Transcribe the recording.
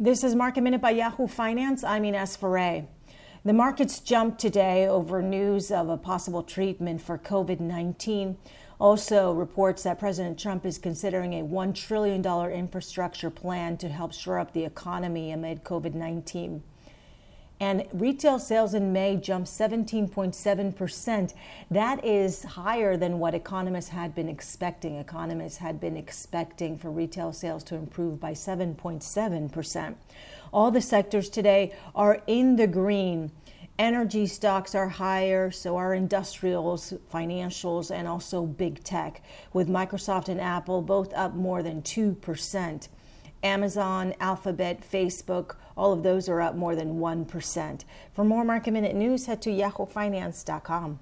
This is Market Minute by Yahoo Finance. I'm Ines Ferre. The markets jumped today over news of a possible treatment for COVID 19. Also, reports that President Trump is considering a $1 trillion infrastructure plan to help shore up the economy amid COVID 19. And retail sales in May jumped 17.7%. That is higher than what economists had been expecting. Economists had been expecting for retail sales to improve by 7.7%. All the sectors today are in the green. Energy stocks are higher, so are industrials, financials, and also big tech, with Microsoft and Apple both up more than 2%. Amazon, Alphabet, Facebook, all of those are up more than 1%. For more market minute news, head to yahoofinance.com.